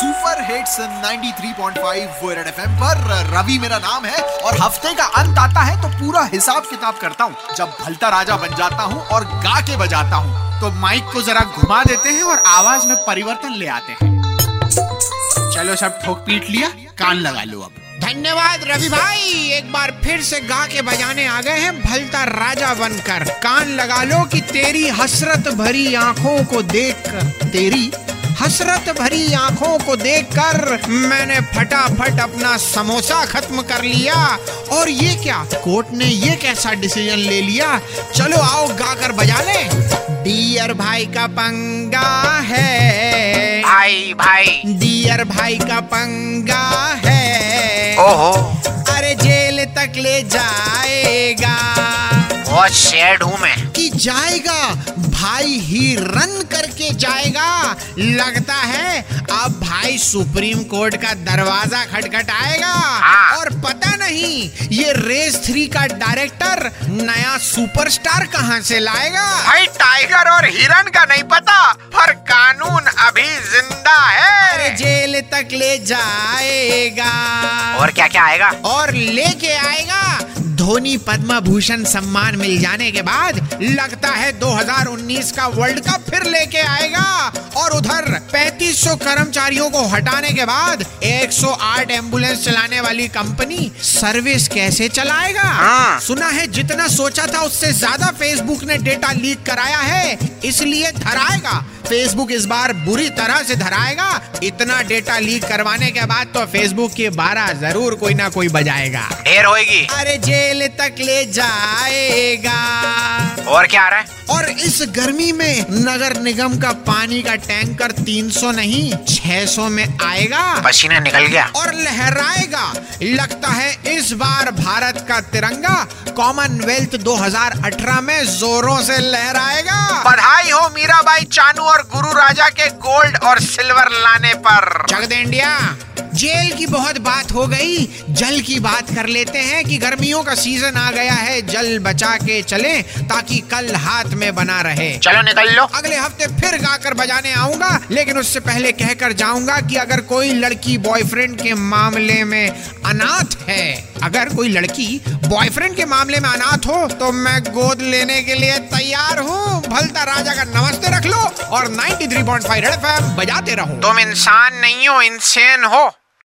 Super hits 93.5 red FM पर रवि मेरा नाम है और हफ़्ते का अंत आता है तो पूरा हिसाब किताब करता हूँ। जब भलता राजा बन जाता हूँ और गा के बजाता हूँ तो माइक को जरा घुमा देते हैं और आवाज़ में परिवर्तन ले आते हैं। चलो सब ठोक पीट लिया, कान लगा लो अब। धन्यवाद रवि भाई। एक बार फिर से गा के बजाने आ गए हैं भलता राजा बनकर। कान लगा लो कि तेरी हसरत भरी आँखों को देखकर, तेरी हसरत भरी आँखों को देखकर मैंने फटाफट अपना समोसा खत्म कर लिया। और ये क्या? कोर्ट ने ये कैसा डिसीज़न ले लिया? चलो आओ गाकर बजा ले। डियर भाई का पंगा है। भाई भाई। डियर भाई का पंगा है। ओहो। अरे जेल तक ले जाएगा। बहुत सैड हूँ मैं। कि जाएगा भाई ही रन करके जाएगा। लगता है अब भाई सुप्रीम कोर्ट का दरवाज़ा खटखटाएगा। हाँ। और पता नहीं ये रेस थ्री का डायरेक्टर नया सुपरस्टार कहाँ से लाएगा? भाई टाइगर और हिरन का नहीं पता पर कानून अभी ज़िंदा अरे है जेल तक ले जाएगा। और क्या क्या आएगा? और लेके आएगा। धोनी पद्म भूषण सम्मान मिल जाने के बाद लगता है 2019 का वर्ल्ड कप फिर लेके आएगा। और उधर 3500 कर्मचारियों को हटाने के बाद 108 एंबुलेंस चलाने वाली कंपनी सर्विस कैसे चलाएगा? हाँ। सुना है जितना सोचा था उससे ज़्यादा फेसबुक ने डेटा लीक कराया है इसलिए धराएगा फेसबुक इस बार बुरी तरह से धराएगा। इतना डेटा लीक करवाने के बाद तो फेसबुक की बारह ज़रूर कोई ना कोई बजाएगा। ढेर होएगी। अरे जेल तक ले जाएगा। और क्या आ रहा है? और इस गर्मी में नगर निगम का पानी का टैंकर 300 नहीं 600 में आएगा। पसीना निकल गया। और लहराएगा। लगता है इस बार भारत का तिरंगा कॉमनवेल्थ 2018 में जोरों से लहराएगा। बधाई। मीराबाई चानू और गुरु राजा के गोल्ड और सिल्वर लाने पर। जग दे इंडिया जेल की बहुत बात हो गई जल की बात कर लेते हैं कि गर्मियों का सीज़न आ गया है जल बचा के चले ताकि कल हाथ में बना रहे। चलो निकल। लो अगले हफ़्ते फिर गाकर बजाने आऊँगा लेकिन उससे पहले कहकर जाऊँगा कि अगर कोई लड़की बॉयफ्रेंड के मामले में अनाथ है अगर कोई लड़की बॉयफ्रेंड के मामले में अनाथ हो तो मैं गोद लेने के लिए तैयार हूँ। भलता राजा का नमस्ते रख लो और 93.5 रेड एफएम बजाते रहो। तुम इंसान नहीं हो इंसेन हो।